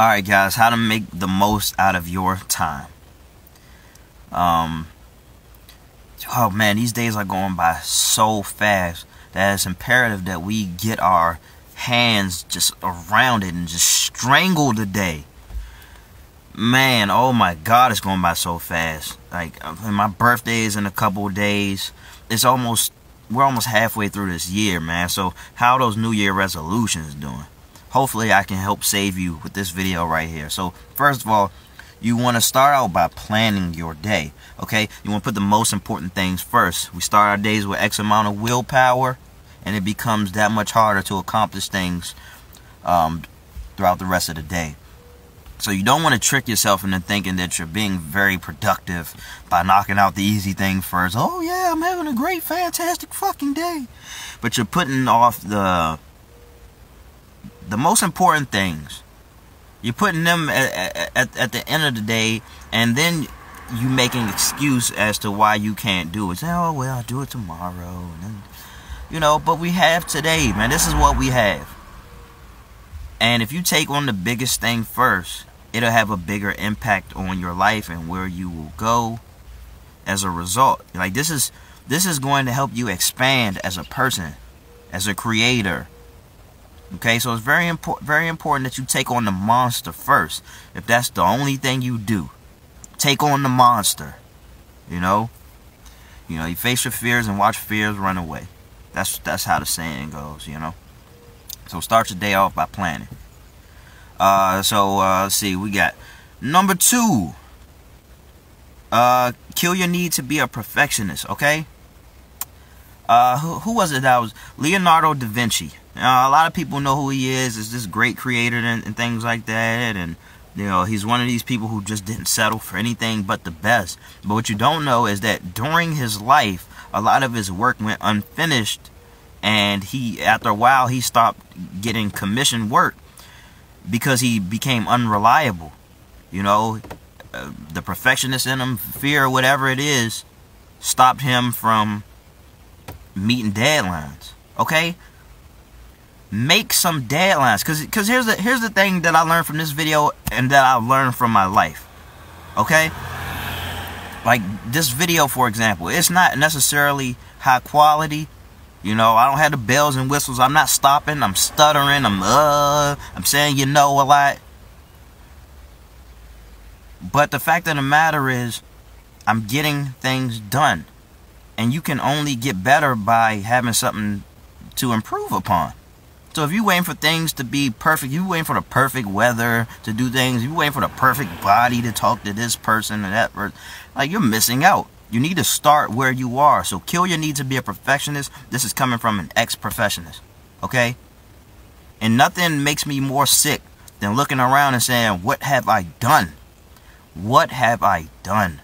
Alright, guys, how to make the most out of your time. Um, oh man, these days are going by so fast that it's imperative that we get our hands just around it and just strangle the day. Man, oh my god, it's going by so fast. Like, my birthday is in a couple days. It's almost, we're almost halfway through this year, man. So, how those New Year resolutions doing? Hopefully I can help save you with this video right here. So first of all, you want to start out by planning your day. Okay, you want to put the most important things first. We start our days with X amount of willpower, and it becomes that much harder to accomplish things um, throughout the rest of the day. So you don't want to trick yourself into thinking that you're being very productive by knocking out the easy thing first. Oh yeah, I'm having a great, fantastic fucking day. But you're putting off the the most important things. You're putting them at, at, at, the end of the day, and then you make an excuse as to why you can't do it. Say, oh, well, I'll do it tomorrow. And then, you know, but we have today, man. This is what we have. And if you take on the biggest thing first, it'll have a bigger impact on your life and where you will go as a result. Like this is this is going to help you expand as a person, as a creator, Okay, so it's very important very important that you take on the monster first. If that's the only thing you do. Take on the monster. You know? You know, you face your fears and watch fears run away. That's that's how the saying goes, you know. So start your day off by planning. Uh so uh let's see, we got number two. Uh kill your need to be a perfectionist, okay? Uh who, who was it that was Leonardo da Vinci? Now, a lot of people know who he is. Is this great creator and, and things like that. And you know, he's one of these people who just didn't settle for anything but the best. But what you don't know is that during his life, a lot of his work went unfinished, and he, after a while, he stopped getting commissioned work because he became unreliable. You know, uh, the perfectionist in him, fear, whatever it is, stopped him from meeting deadlines. Okay, make some deadlines. Because because here's the here's the thing that I learned from this video and that I learned from my life okay? Like this video for example it's not necessarily high quality you know? I don't have the bells and whistles. I'm not stopping. I'm stuttering. I'm uh I'm saying you know a lot. But the fact of the matter is I'm getting things done. And you can only get better by having something to improve upon so if you're waiting for things to be perfect, you waiting for the perfect weather to do things, you waiting for the perfect body to talk to this person and that person, like you're missing out. You need to start where you are. So kill your need to be a perfectionist. This is coming from an ex-perfectionist. Okay? And nothing makes me more sick than looking around and saying, What have I done? What have I done?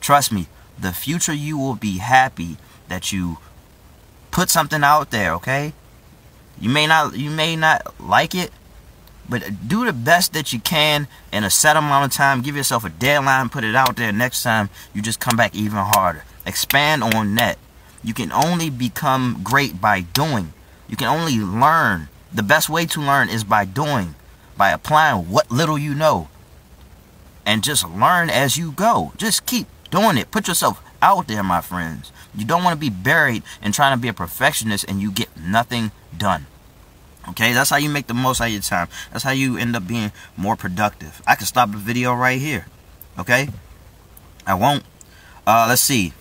Trust me, the future you will be happy that you put something out there, okay? You may not you may not like it, but do the best that you can in a set amount of time. Give yourself a deadline, put it out there. Next time, you just come back even harder. Expand on that. You can only become great by doing. You can only learn. The best way to learn is by doing, by applying what little you know. And just learn as you go. Just keep doing it. Put yourself out there, my friends. You don't want to be buried and trying to be a perfectionist and you get nothing done. Okay, that's how you make the most out of your time. That's how you end up being more productive. I can stop the video right here. Okay? I won't. Uh, let's see.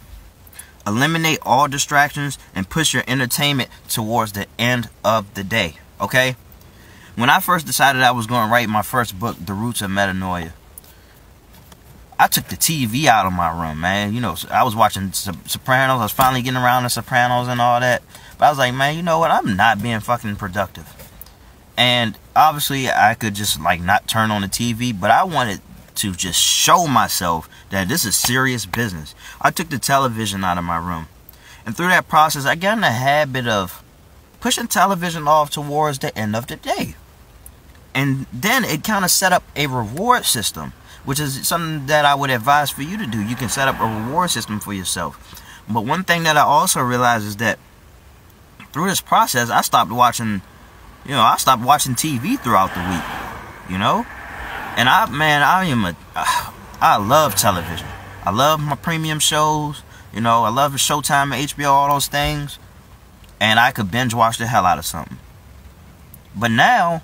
Eliminate all distractions and push your entertainment towards the end of the day. Okay? When I first decided I was going to write my first book, The Roots of Metanoia, I took the TV out of my room, man. You know, I was watching Sopranos. I was finally getting around to Sopranos and all that. But I was like, man, you know what? I'm not being fucking productive. And obviously, I could just like not turn on the TV, but I wanted to just show myself that this is serious business. I took the television out of my room. And through that process, I got in the habit of pushing television off towards the end of the day. And then it kind of set up a reward system, which is something that I would advise for you to do. You can set up a reward system for yourself. But one thing that I also realized is that through this process, I stopped watching, you know, I stopped watching TV throughout the week, you know? And I, man, I am a, I love television. I love my premium shows. You know, I love Showtime, HBO, all those things. And I could binge watch the hell out of something. But now,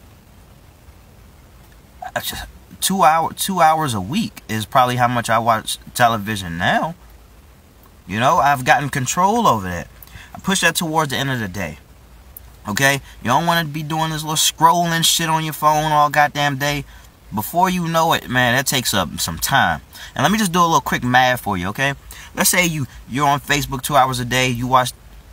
just, two hour two hours a week is probably how much I watch television now. You know, I've gotten control over that. Push that towards the end of the day. Okay? You don't want to be doing this little scrolling shit on your phone all goddamn day. Before you know it, man, that takes up some time. And let me just do a little quick math for you, okay? Let's say you you're on Facebook 2 hours a day, you watch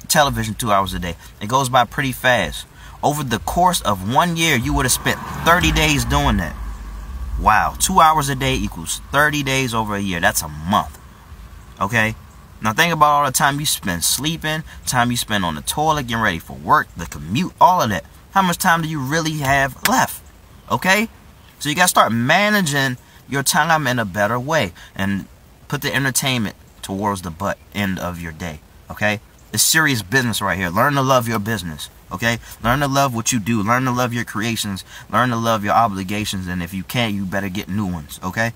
television 2 hours a day. It goes by pretty fast. Over the course of 1 year, you would have spent 30 days doing that. Wow, 2 hours a day equals 30 days over a year. That's a month. Okay? Now think about all the time you spend sleeping, time you spend on the toilet, getting ready for work, the commute, all of that. How much time do you really have left? Okay? So you gotta start managing your time in a better way and put the entertainment towards the butt end of your day. Okay? It's serious business right here. Learn to love your business. Okay? Learn to love what you do. Learn to love your creations. Learn to love your obligations. And if you can't, you better get new ones. Okay?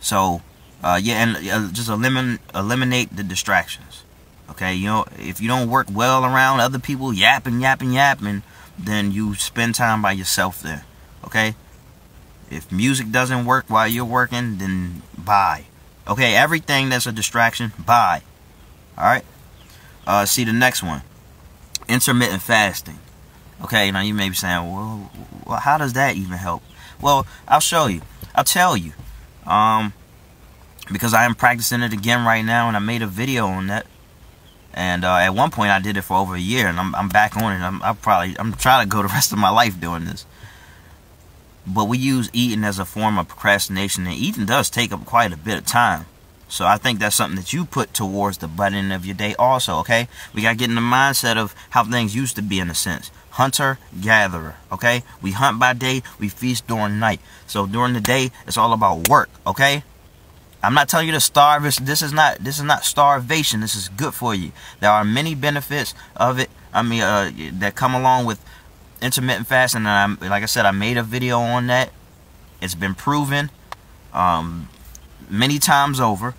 So uh, yeah, and uh, just eliminate eliminate the distractions. Okay, you know, if you don't work well around other people yapping, yapping, yapping, then you spend time by yourself there. Okay, if music doesn't work while you're working, then bye. Okay, everything that's a distraction, bye. All right. Uh, see the next one, intermittent fasting. Okay, now you may be saying, well, well, how does that even help? Well, I'll show you. I'll tell you. Um, because I am practicing it again right now, and I made a video on that. And uh, at one point, I did it for over a year, and I'm, I'm back on it. I'm I probably I'm trying to go the rest of my life doing this. But we use eating as a form of procrastination, and eating does take up quite a bit of time. So I think that's something that you put towards the button of your day also, okay? We gotta get in the mindset of how things used to be in a sense. Hunter, gatherer, okay? We hunt by day, we feast during night. So during the day, it's all about work, okay? I'm not telling you to starve. This is not this is not starvation. This is good for you. There are many benefits of it. I mean, uh, that come along with intermittent fasting. And I'm, like I said, I made a video on that. It's been proven um, many times over,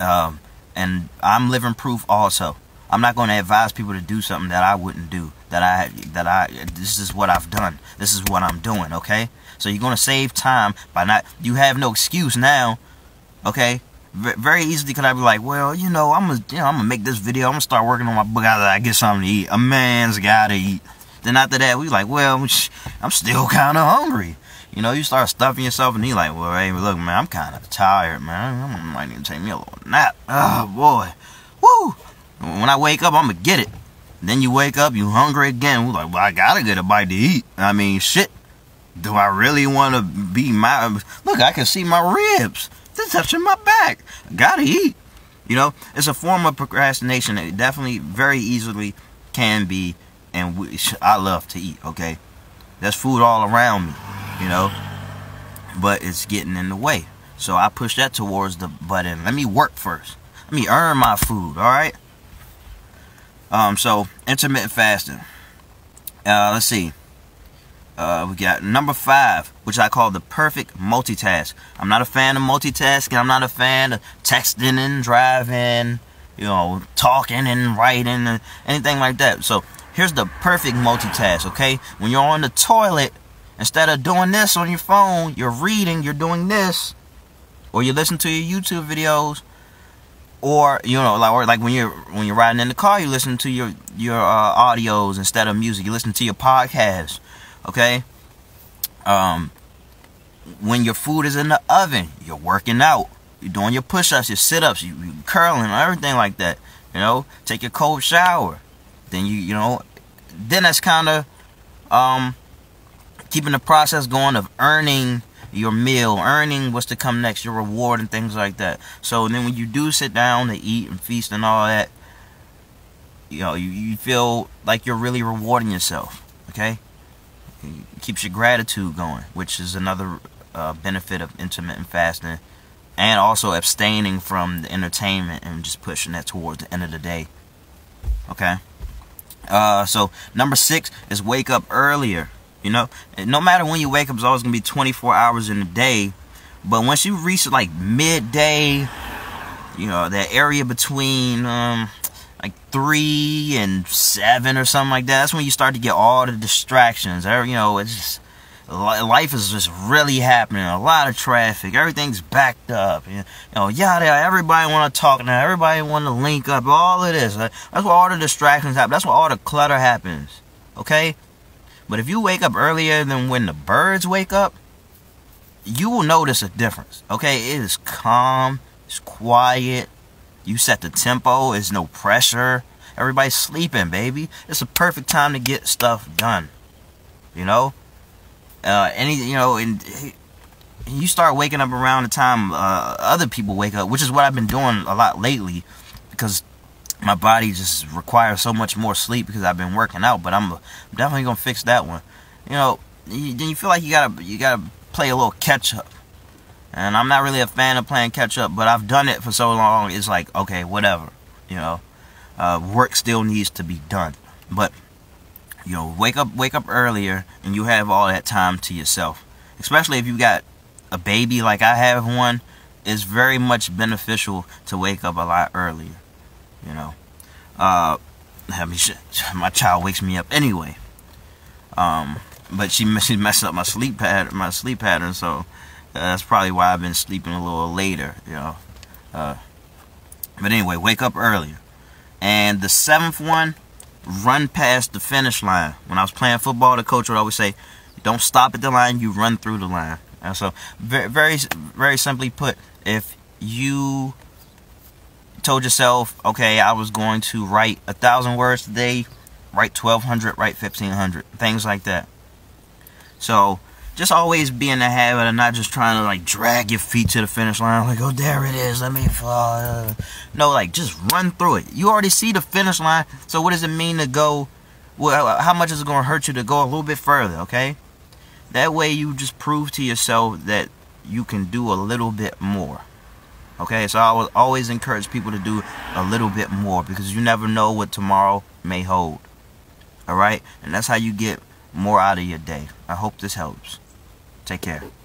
um, and I'm living proof also. I'm not going to advise people to do something that I wouldn't do. That I that I this is what I've done. This is what I'm doing. Okay, so you're going to save time by not. You have no excuse now Okay, v- very easily could I be like, well, you know, I'm gonna, you know, I'm gonna make this video. I'm gonna start working on my book. I get something to eat. A man's gotta eat. Then after that, we like, well, I'm still kind of hungry. You know, you start stuffing yourself, and he like, well, hey, look, man, I'm kind of tired, man. I might need to take me a little nap. Oh boy, woo! When I wake up, I'm gonna get it. Then you wake up, you hungry again. We're like, well, I gotta get a bite to eat. I mean, shit. Do I really want to be my? Look, I can see my ribs. They're touching my back. Gotta eat. You know, it's a form of procrastination. It definitely very easily can be, and we, I love to eat. Okay, there's food all around me. You know, but it's getting in the way. So I push that towards the button. Let me work first. Let me earn my food. All right. Um. So intermittent fasting. Uh. Let's see. Uh, we got number five, which I call the perfect multitask. I'm not a fan of multitasking. I'm not a fan of texting and driving, you know, talking and writing and anything like that. So here's the perfect multitask, okay? When you're on the toilet, instead of doing this on your phone, you're reading, you're doing this, or you listen to your YouTube videos, or you know, like or like when you're when you're riding in the car, you listen to your your uh, audios instead of music. You listen to your podcast Okay? Um when your food is in the oven, you're working out. You're doing your push-ups, your sit-ups, you, you curling, everything like that. You know, take your cold shower. Then you you know, then that's kind of um keeping the process going of earning your meal, earning what's to come next, your reward and things like that. So then when you do sit down to eat and feast and all that, you know, you, you feel like you're really rewarding yourself. Okay? Keeps your gratitude going, which is another uh, benefit of intermittent fasting, and also abstaining from the entertainment and just pushing that towards the end of the day. Okay. Uh, so number six is wake up earlier. You know, no matter when you wake up, it's always gonna be 24 hours in a day. But once you reach like midday, you know, that area between um, like three and seven or something like that, that's when you start to get all the distractions. You know, it's just life is just really happening. A lot of traffic. Everything's backed up. You know, yada. Everybody want to talk now. Everybody want to link up. All of this. That's where all the distractions happen. That's where all the clutter happens. Okay. But if you wake up earlier than when the birds wake up, you will notice a difference. Okay. It is calm. It's quiet. You set the tempo. There's no pressure. Everybody's sleeping, baby. It's a perfect time to get stuff done. You know? uh, any you know, and you start waking up around the time uh, other people wake up, which is what I've been doing a lot lately, because my body just requires so much more sleep because I've been working out. But I'm definitely gonna fix that one. You know, then you feel like you gotta you gotta play a little catch up. And I'm not really a fan of playing catch up, but I've done it for so long. It's like okay, whatever. You know, uh, work still needs to be done, but you know, wake up wake up earlier and you have all that time to yourself. Especially if you got a baby like I have one, it's very much beneficial to wake up a lot earlier. You know. Uh I mean, my child wakes me up anyway. Um, but she she messed up my sleep pattern, my sleep pattern. So that's probably why I've been sleeping a little later. You know. Uh, but anyway, wake up earlier. And the seventh one, run past the finish line. When I was playing football, the coach would always say, "Don't stop at the line; you run through the line." And so, very, very, very simply put, if you told yourself, "Okay, I was going to write a thousand words today," write twelve hundred, write fifteen hundred, things like that. So just always be in the habit of not just trying to like drag your feet to the finish line like oh there it is let me fall no like just run through it. You already see the finish line so what does it mean to go well how much is it going to hurt you to go a little bit further okay? That way you just prove to yourself that you can do a little bit more okay? So i will always encourage people to do a little bit more because you never know what tomorrow may hold all right? And that's how you get more out of your day. I hope this helps Take care.